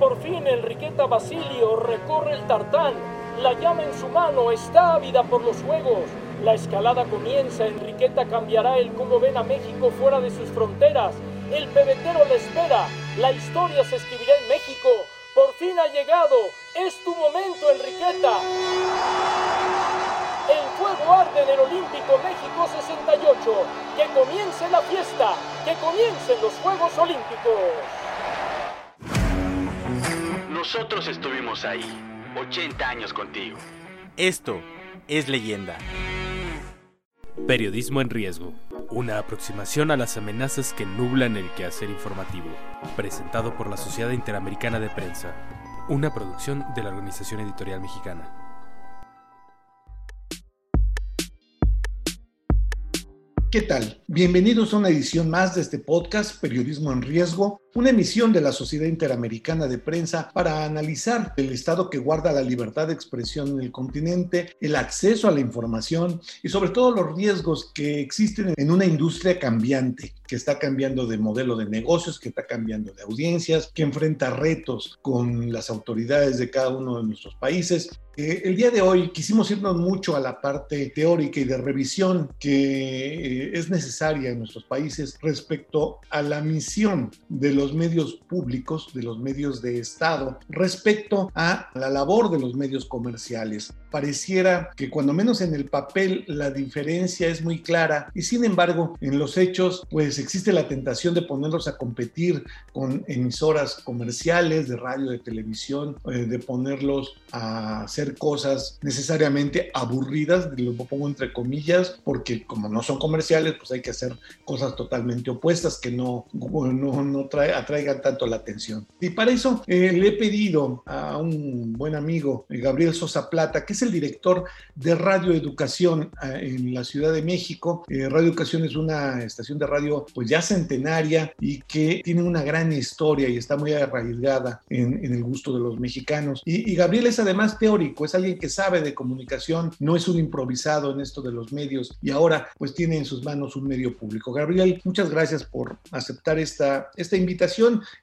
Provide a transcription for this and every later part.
Por fin Enriqueta Basilio, recorre el tartán. La llama en su mano, está ávida por los juegos. La escalada comienza, Enriqueta cambiará el cómo ven a México fuera de sus fronteras. El pebetero le espera, la historia se escribirá en México. Por fin ha llegado, es tu momento, Enriqueta. El fuego arde en el Olímpico México 68. Que comience la fiesta, que comiencen los Juegos Olímpicos. Nosotros estuvimos ahí, 80 años contigo. Esto es leyenda. Periodismo en riesgo. Una aproximación a las amenazas que nublan el quehacer informativo. Presentado por la Sociedad Interamericana de Prensa. Una producción de la Organización Editorial Mexicana. ¿Qué tal? Bienvenidos a una edición más de este podcast Periodismo en Riesgo, una emisión de la Sociedad Interamericana de Prensa para analizar el estado que guarda la libertad de expresión en el continente, el acceso a la información y sobre todo los riesgos que existen en una industria cambiante, que está cambiando de modelo de negocios, que está cambiando de audiencias, que enfrenta retos con las autoridades de cada uno de nuestros países. Eh, el día de hoy quisimos irnos mucho a la parte teórica y de revisión que eh, es necesaria en nuestros países respecto a la misión de los medios públicos, de los medios de Estado, respecto a la labor de los medios comerciales. Pareciera que cuando menos en el papel la diferencia es muy clara y sin embargo en los hechos pues existe la tentación de ponerlos a competir con emisoras comerciales de radio, de televisión, eh, de ponerlos a hacer cosas necesariamente aburridas, lo pongo entre comillas, porque como no son comerciales, pues hay que hacer cosas totalmente opuestas que no, no, no atraigan tanto la atención. Y para eso eh, le he pedido a un buen amigo, eh, Gabriel Sosa Plata, que es el director de Radio Educación eh, en la Ciudad de México. Radio Educación es una estación de radio pues ya centenaria y que tiene una gran historia y está muy arraigada en, el gusto de los mexicanos. y Gabriel es además teórico es alguien que sabe de comunicación, no es un improvisado en esto de los medios y ahora pues tiene en sus manos un medio público. Gabriel, muchas gracias por aceptar esta, esta invitación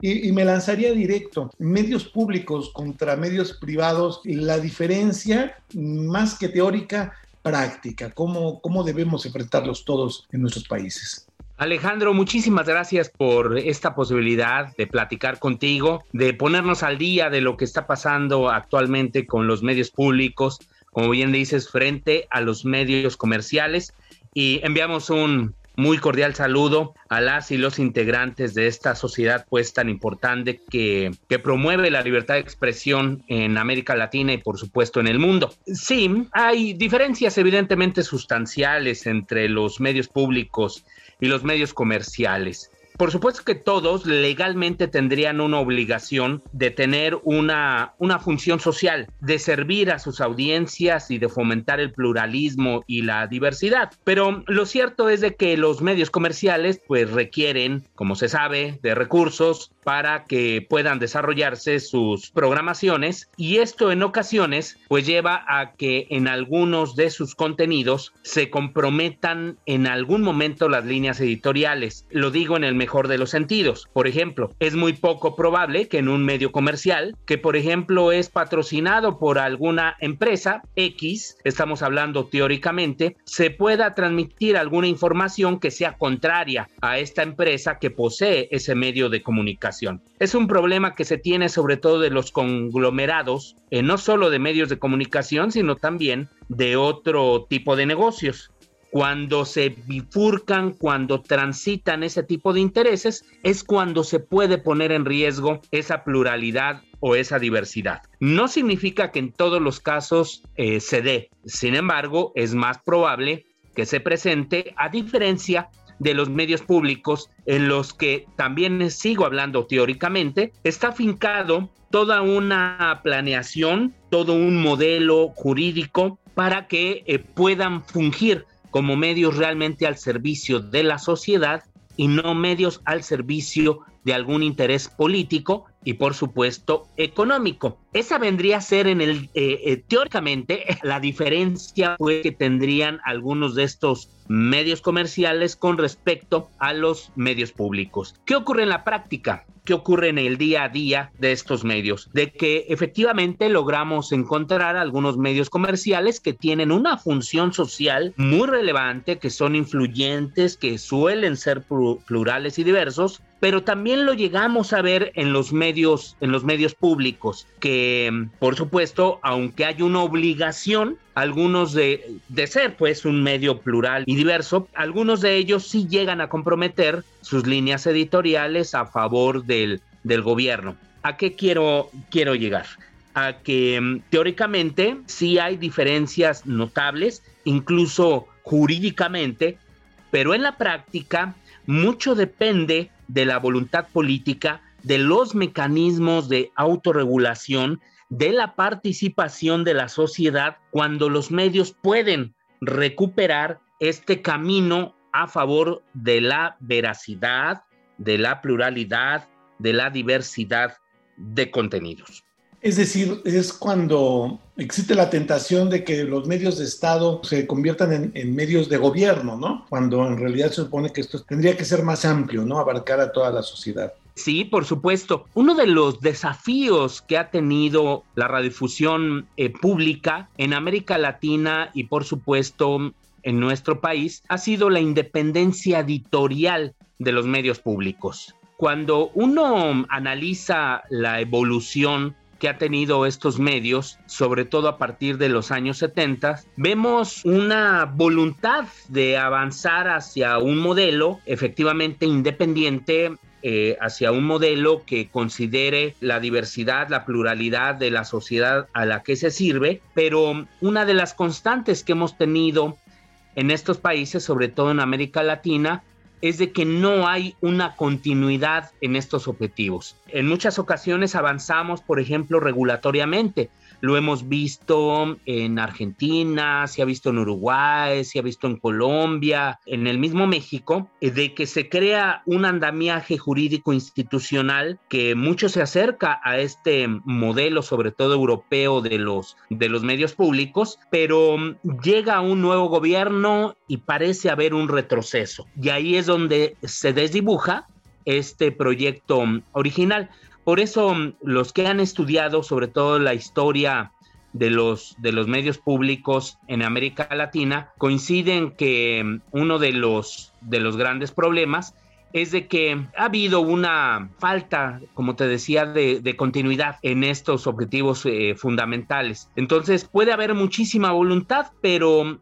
y, me lanzaría directo. Medios públicos contra medios privados, la diferencia más que teórica, práctica, cómo, cómo debemos enfrentarlos todos en nuestros países. Alejandro, muchísimas gracias por esta posibilidad de platicar contigo, de ponernos al día de lo que está pasando actualmente con los medios públicos, como bien dices, frente a los medios comerciales. Y enviamos un muy cordial saludo a las y los integrantes de esta sociedad pues tan importante que, que, promueve la libertad de expresión en América Latina y por supuesto en el mundo. Sí, hay diferencias evidentemente sustanciales entre los medios públicos y los medios comerciales. Por supuesto que todos legalmente tendrían una obligación de tener una, una función social, de servir a sus audiencias y de fomentar el pluralismo y la diversidad. Pero lo cierto es de que los medios comerciales pues requieren, como se sabe, de recursos para que puedan desarrollarse sus programaciones y esto en ocasiones pues lleva a que en algunos de sus contenidos se comprometan en algún momento las líneas editoriales. Lo digo en el mejor de los sentidos. Por ejemplo, es muy poco probable que en un medio comercial que por ejemplo es patrocinado por alguna empresa X, estamos hablando teóricamente, se pueda transmitir alguna información que sea contraria a esta empresa que posee ese medio de comunicación. Es un problema que se tiene sobre todo de los conglomerados, eh, no solo de medios de comunicación, sino también de otro tipo de negocios. Cuando se bifurcan, cuando transitan ese tipo de intereses, es cuando se puede poner en riesgo esa pluralidad o esa diversidad. No significa que en todos los casos eh, se dé, sin embargo, es más probable que se presente a diferencia de los medios públicos en los que también sigo hablando teóricamente, está fincado toda una planeación, todo un modelo jurídico para que eh, puedan fungir como medios realmente al servicio de la sociedad y no medios al servicio de algún interés político y por supuesto económico. Esa vendría a ser en el eh, eh, teóricamente la diferencia pues, que tendrían algunos de estos medios comerciales con respecto a los medios públicos. ¿Qué ocurre en la práctica? ¿Qué ocurre en el día a día de estos medios? De que efectivamente logramos encontrar algunos medios comerciales que tienen una función social muy relevante, que son influyentes, que suelen ser plurales y diversos, pero también lo llegamos a ver en los medios en los medios públicos que por supuesto aunque hay una obligación algunos de, de ser pues un medio plural y diverso, algunos de ellos sí llegan a comprometer sus líneas editoriales a favor del, del gobierno. ¿A qué quiero, quiero llegar? A que mm, teóricamente sí hay diferencias notables, incluso jurídicamente, pero en la práctica mucho depende de la voluntad política, de los mecanismos de autorregulación de la participación de la sociedad cuando los medios pueden recuperar este camino a favor de la veracidad, de la pluralidad, de la diversidad de contenidos. Es decir, es cuando existe la tentación de que los medios de Estado se conviertan en, medios de gobierno, ¿no? Cuando en realidad se supone que esto tendría que ser más amplio, ¿no? Abarcar a toda la sociedad. Sí, por supuesto. Uno de los desafíos que ha tenido la radiodifusión eh, pública en América Latina y por supuesto en nuestro país ha sido la independencia editorial de los medios públicos. Cuando uno analiza la evolución que ha tenido estos medios, sobre todo a partir de los años 70, vemos una voluntad de avanzar hacia un modelo efectivamente independiente eh, hacia un modelo que considere la diversidad, la pluralidad de la sociedad a la que se sirve, pero una de las constantes que hemos tenido en estos países, sobre todo en América Latina, es de que no hay una continuidad en estos objetivos. En muchas ocasiones avanzamos, por ejemplo, regulatoriamente, lo hemos visto en Argentina, se ha visto en Uruguay, se ha visto en Colombia, en el mismo México, eh, de que se crea un andamiaje jurídico institucional que mucho se acerca a este modelo, sobre todo europeo, de los, de los medios públicos, pero mm, llega un nuevo gobierno y parece haber un retroceso. Y ahí es donde se desdibuja este proyecto original. Por eso mm, los que han estudiado sobre todo la historia de los, de los medios públicos en América Latina coinciden que mm, uno de los, de los grandes problemas es de que ha habido una falta, como te decía, de, continuidad en estos objetivos eh, fundamentales. Entonces puede haber muchísima voluntad, pero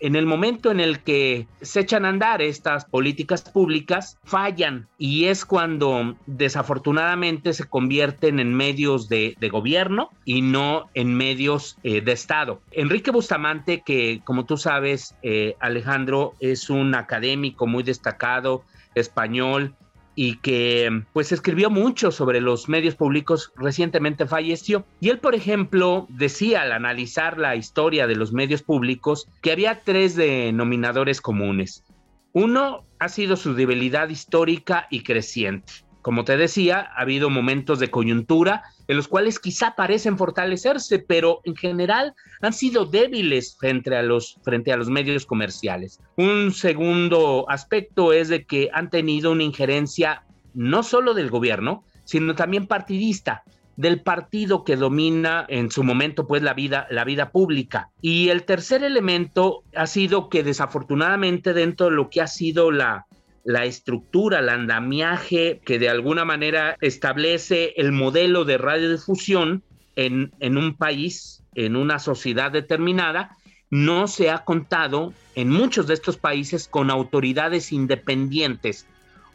en el momento en el que se echan a andar estas políticas públicas, fallan y es cuando desafortunadamente se convierten en medios de, gobierno y no en medios eh, de Estado. Enrique Bustamante, que como tú sabes, eh, Alejandro, es un académico muy destacado español, y que pues escribió mucho sobre los medios públicos, recientemente falleció. Y él, por ejemplo, decía al analizar la historia de los medios públicos que había tres denominadores comunes. Uno ha sido su debilidad histórica y creciente. Como te decía, ha habido momentos de coyuntura en los cuales quizá parecen fortalecerse, pero en general han sido débiles frente a los, frente a los medios comerciales. Un segundo aspecto es de que han tenido una injerencia no solo del gobierno, sino también partidista del partido que domina en su momento pues la vida la vida pública y el tercer elemento ha sido que desafortunadamente dentro de lo que ha sido la la estructura, el andamiaje que de alguna manera establece el modelo de radiodifusión en, en un país, en una sociedad determinada, no se ha contado en muchos de estos países con autoridades independientes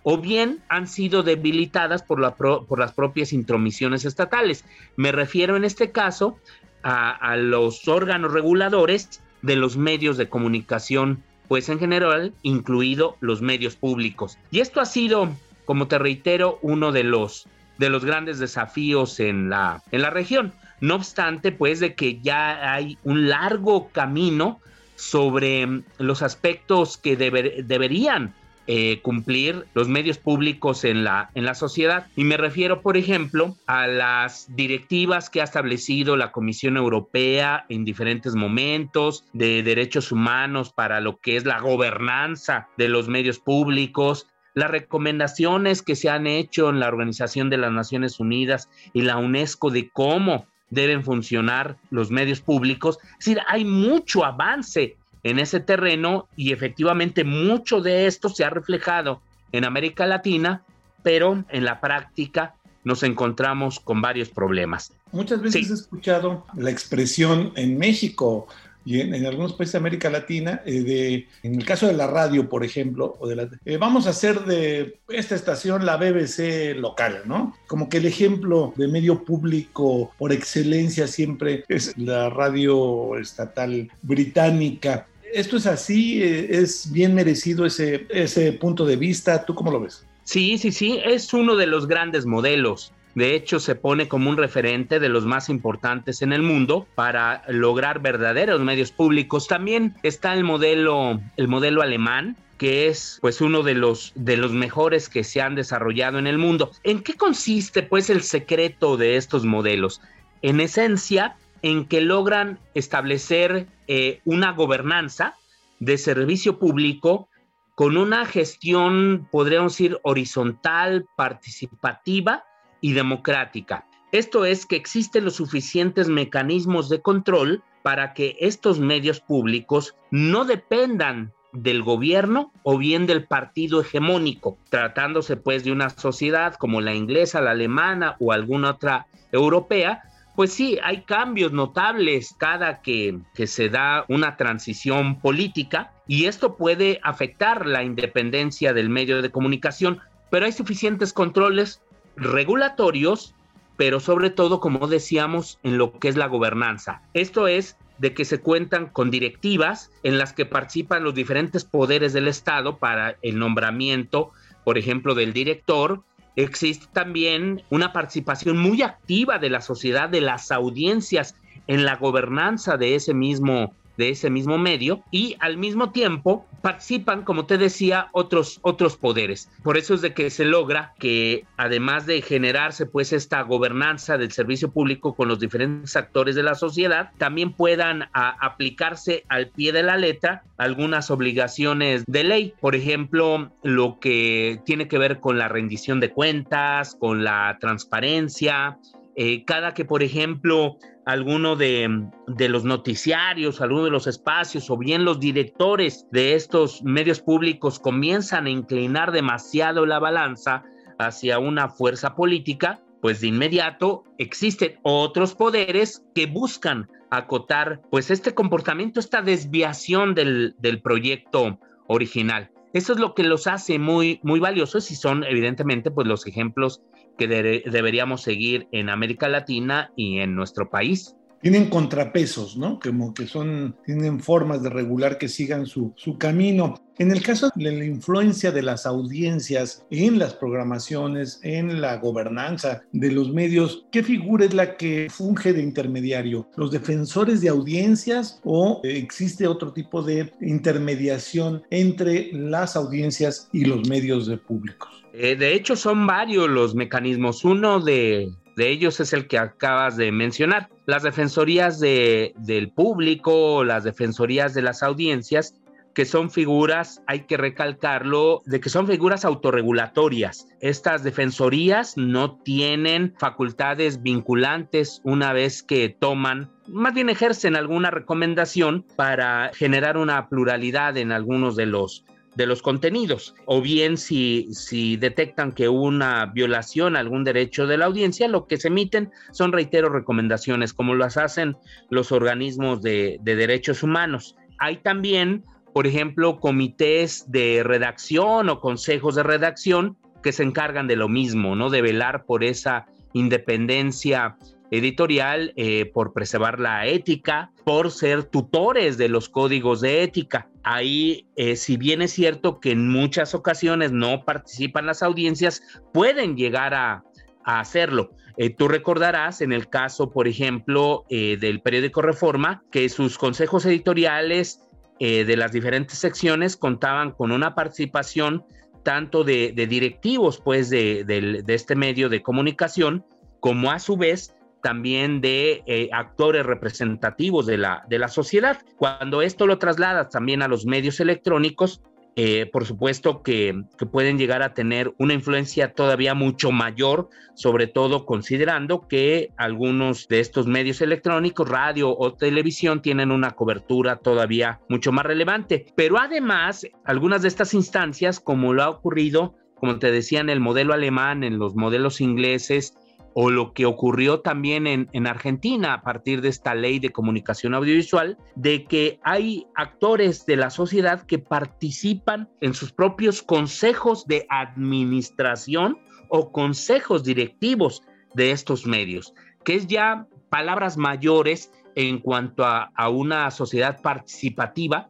o bien han sido debilitadas por, la por las propias intromisiones estatales. Me refiero en este caso a, a los órganos reguladores de los medios de comunicación pues en general, incluido los medios públicos. Y esto ha sido, como te reitero, uno de los, de los grandes desafíos en la, en la región. No obstante, pues de que ya hay un largo camino sobre los aspectos que deberían eh, cumplir los medios públicos en la, en la sociedad. Y me refiero, por ejemplo, a las directivas que ha establecido la Comisión Europea en diferentes momentos de derechos humanos para lo que es la gobernanza de los medios públicos, las recomendaciones que se han hecho en la Organización de las Naciones Unidas y la UNESCO de cómo deben funcionar los medios públicos. Es decir, hay mucho avance en ese terreno y efectivamente mucho de esto se ha reflejado en América Latina, pero en la práctica nos encontramos con varios problemas. Muchas veces he escuchado la expresión en México y en, algunos países de América Latina, eh, de, en el caso de la radio, por ejemplo, o de la, eh, vamos a hacer de esta estación la BBC local, ¿no? Como que el ejemplo de medio público por excelencia siempre es la radio estatal británica esto es así, eh, es bien merecido ese, ese punto de vista. ¿Tú cómo lo ves? Sí, sí, sí, es uno de los grandes modelos. De hecho, se pone como un referente de los más importantes en el mundo para lograr verdaderos medios públicos. También está el modelo, el modelo alemán, que es pues uno de los de los mejores que se han desarrollado en el mundo. ¿En qué consiste pues el secreto de estos modelos? En esencia, en que logran establecer eh, una gobernanza de servicio público con una gestión, podríamos decir, horizontal, participativa y democrática. Esto es que existen los suficientes mecanismos de control para que estos medios públicos no dependan del gobierno o bien del partido hegemónico, tratándose pues de una sociedad como la inglesa, la alemana o alguna otra europea, pues sí, hay cambios notables cada que, se da una transición política y esto puede afectar la independencia del medio de comunicación, pero hay suficientes controles regulatorios, pero sobre todo, como decíamos, en lo que es la gobernanza. Esto es de que se cuentan con directivas en las que participan los diferentes poderes del Estado para el nombramiento, por ejemplo, del director, existe también una participación muy activa de la sociedad, de las audiencias en la gobernanza de ese mismo de ese mismo medio y al mismo tiempo participan, como te decía, otros, otros poderes. Por eso es de que se logra que además de generarse pues esta gobernanza del servicio público con los diferentes actores de la sociedad, también puedan aplicarse al pie de la letra algunas obligaciones de ley. Por ejemplo, lo que tiene que ver con la rendición de cuentas, con la transparencia, eh, cada que, por ejemplo, alguno de, de, los noticiarios, alguno de los espacios o bien los directores de estos medios públicos comienzan a inclinar demasiado la balanza hacia una fuerza política, pues de inmediato existen otros poderes que buscan acotar pues este comportamiento, esta desviación del, del proyecto original. Eso es lo que los hace muy, muy valiosos y son evidentemente pues los ejemplos que deberíamos seguir en América Latina y en nuestro país. Tienen contrapesos, ¿no? Como que son, tienen formas de regular que sigan su, su camino. En el caso de la influencia de las audiencias en las programaciones, en la gobernanza de los medios, ¿qué figura es la que funge de intermediario? ¿Los defensores de audiencias o existe otro tipo de intermediación entre las audiencias y los medios de públicos? Eh, de hecho, son varios los mecanismos. Uno de, ellos es el que acabas de mencionar. Las defensorías del público, las defensorías de las audiencias, que son figuras, hay que recalcarlo, de que son figuras autorregulatorias. Estas defensorías no tienen facultades vinculantes una vez que toman, más bien ejercen alguna recomendación para generar una pluralidad en algunos de los de los contenidos, o bien si, si detectan que una violación a algún derecho de la audiencia, lo que se emiten son, reitero, recomendaciones, como las hacen los organismos de, de derechos humanos. Hay también, por ejemplo, comités de redacción o consejos de redacción que se encargan de lo mismo, ¿no? De velar por esa independencia editorial, eh, por preservar la ética, por ser tutores de los códigos de ética. Ahí, eh, si bien es cierto que en muchas ocasiones no participan las audiencias, pueden llegar a, hacerlo. Eh, tú recordarás en el caso, por ejemplo, eh, del periódico Reforma, que sus consejos editoriales de las diferentes secciones contaban con una participación tanto de, directivos, pues, de, de este medio de comunicación, como a su vez también de eh, actores representativos de la, de la sociedad. Cuando esto lo trasladas también a los medios electrónicos, eh, por supuesto que, que, pueden llegar a tener una influencia todavía mucho mayor, sobre todo considerando que algunos de estos medios electrónicos, radio o televisión, tienen una cobertura todavía mucho más relevante. Pero además, algunas de estas instancias, como lo ha ocurrido, como te decía, en el modelo alemán, en los modelos ingleses, o lo que ocurrió también en, Argentina a partir de esta ley de comunicación audiovisual, de que hay actores de la sociedad que participan en sus propios consejos de administración o consejos directivos de estos medios, que es ya palabras mayores en cuanto a, una sociedad participativa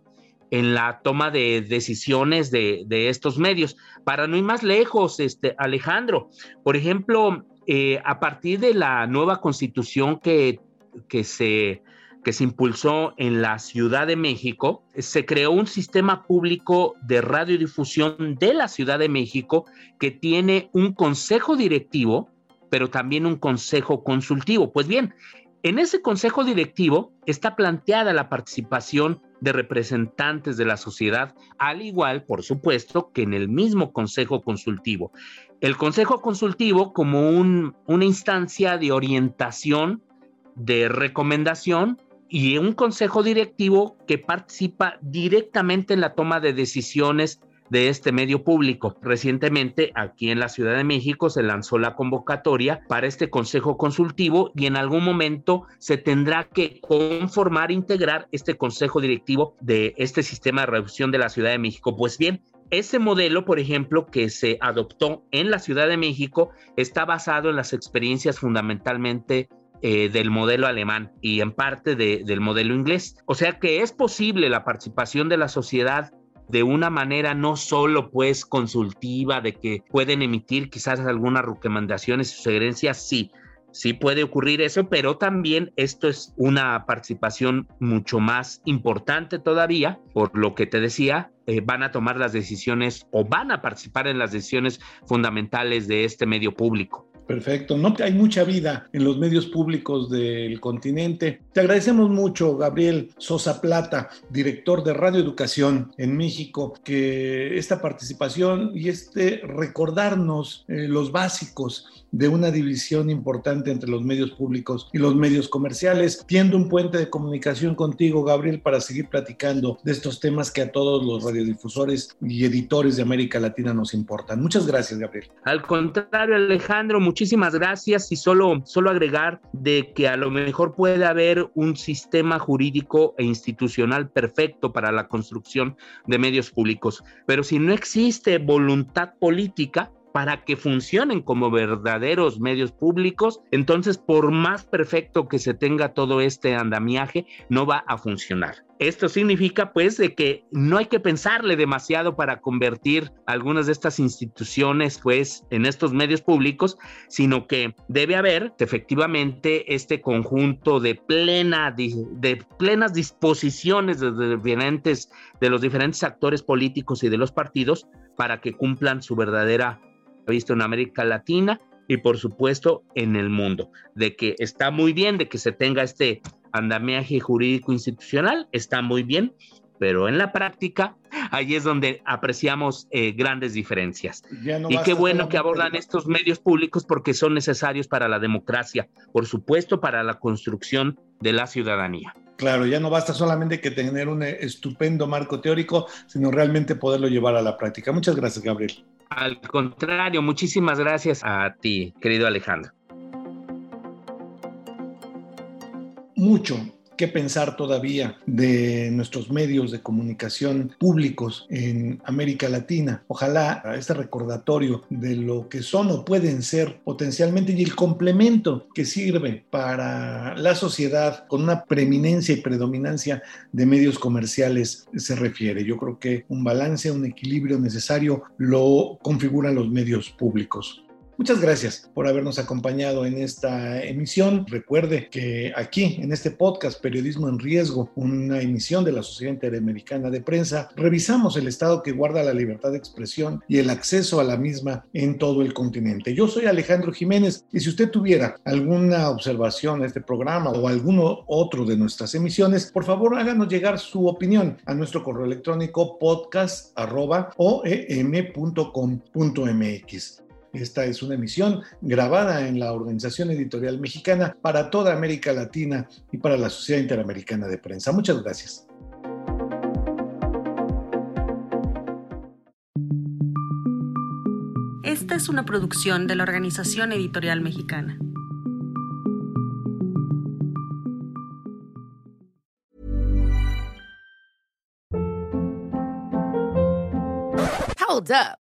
en la toma de decisiones de, de, estos medios. Para no ir más lejos, este, Alejandro, por ejemplo, eh, a partir de la nueva constitución que, que, se, que se impulsó en la Ciudad de México, se creó un sistema público de radiodifusión de la Ciudad de México que tiene un consejo directivo, pero también un consejo consultivo. Pues bien, en ese consejo directivo está planteada la participación de representantes de la sociedad, al igual, por supuesto, que en el mismo consejo consultivo. El consejo consultivo como una instancia de orientación, de recomendación y un consejo directivo que participa directamente en la toma de decisiones de este medio público. Recientemente, aquí en la Ciudad de México, se lanzó la convocatoria para este consejo consultivo y en algún momento se tendrá que conformar, integrar este consejo directivo de este sistema de reducción de la Ciudad de México. Pues bien, ese modelo, por ejemplo, que se adoptó en la Ciudad de México, está basado en las experiencias fundamentalmente eh, del modelo alemán y en parte del modelo inglés. O sea que es posible la participación de la sociedad de una manera no solo pues consultiva, de que pueden emitir quizás algunas recomendaciones sugerencias, sí, sí puede ocurrir eso, pero también esto es una participación mucho más importante todavía, por lo que te decía, eh, van a tomar las decisiones o van a participar en las decisiones fundamentales de este medio público. Perfecto, no hay mucha vida en los medios públicos del continente. Te agradecemos mucho, Gabriel Sosa Plata, director de Radio Educación en México, que esta participación y este recordarnos eh, los básicos de una división importante entre los medios públicos y los medios comerciales. Tiendo un puente de comunicación contigo, Gabriel, para seguir platicando de estos temas que a todos los radiodifusores y editores de América Latina nos importan. Muchas gracias, Gabriel. Al contrario, Alejandro, muchísimas gracias y solo, solo agregar de que a lo mejor puede haber un sistema jurídico e institucional perfecto para la construcción de medios públicos, pero si no existe voluntad política, para que funcionen como verdaderos medios públicos, entonces por más perfecto que se tenga todo este andamiaje, no va a funcionar. Esto significa pues de que no hay que pensarle demasiado para convertir algunas de estas instituciones pues en estos medios públicos, sino que debe haber efectivamente este conjunto de plena de plenas disposiciones de, de los diferentes actores políticos y de los partidos para que cumplan su verdadera visto en América Latina y por supuesto en el mundo, de que está muy bien, de que se tenga este andamiaje jurídico institucional, está muy bien, pero en la práctica ahí es donde apreciamos eh, grandes diferencias. y qué bueno que abordan estos medios públicos porque son necesarios para la democracia, por supuesto para la construcción de la ciudadanía. Claro, ya no basta solamente que tener un estupendo marco teórico, sino realmente poderlo llevar a la práctica. Muchas gracias, Gabriel. Al contrario, muchísimas gracias a ti, querido Alejandro. Mucho que pensar todavía de nuestros medios de comunicación públicos en América Latina. Ojalá este recordatorio de lo que son o pueden ser potencialmente y el complemento que sirve para la sociedad con una preeminencia y predominancia de medios comerciales se refiere. Yo creo que un balance, un equilibrio necesario lo configuran los medios públicos. Muchas gracias por habernos acompañado en esta emisión. Recuerde que aquí, en este podcast Periodismo en Riesgo, una emisión de la Sociedad Interamericana de Prensa, revisamos el estado que guarda la libertad de expresión y el acceso a la misma en todo el continente. Yo soy Alejandro Jiménez y si usted tuviera alguna observación a este programa o alguno otro de nuestras emisiones, por favor háganos llegar su opinión a nuestro correo electrónico podcast.oem.com.mx. Esta es una emisión grabada en la Organización Editorial Mexicana para toda América Latina y para la Sociedad Interamericana de Prensa. Muchas gracias. Esta es una producción de la Organización Editorial Mexicana. Hold up.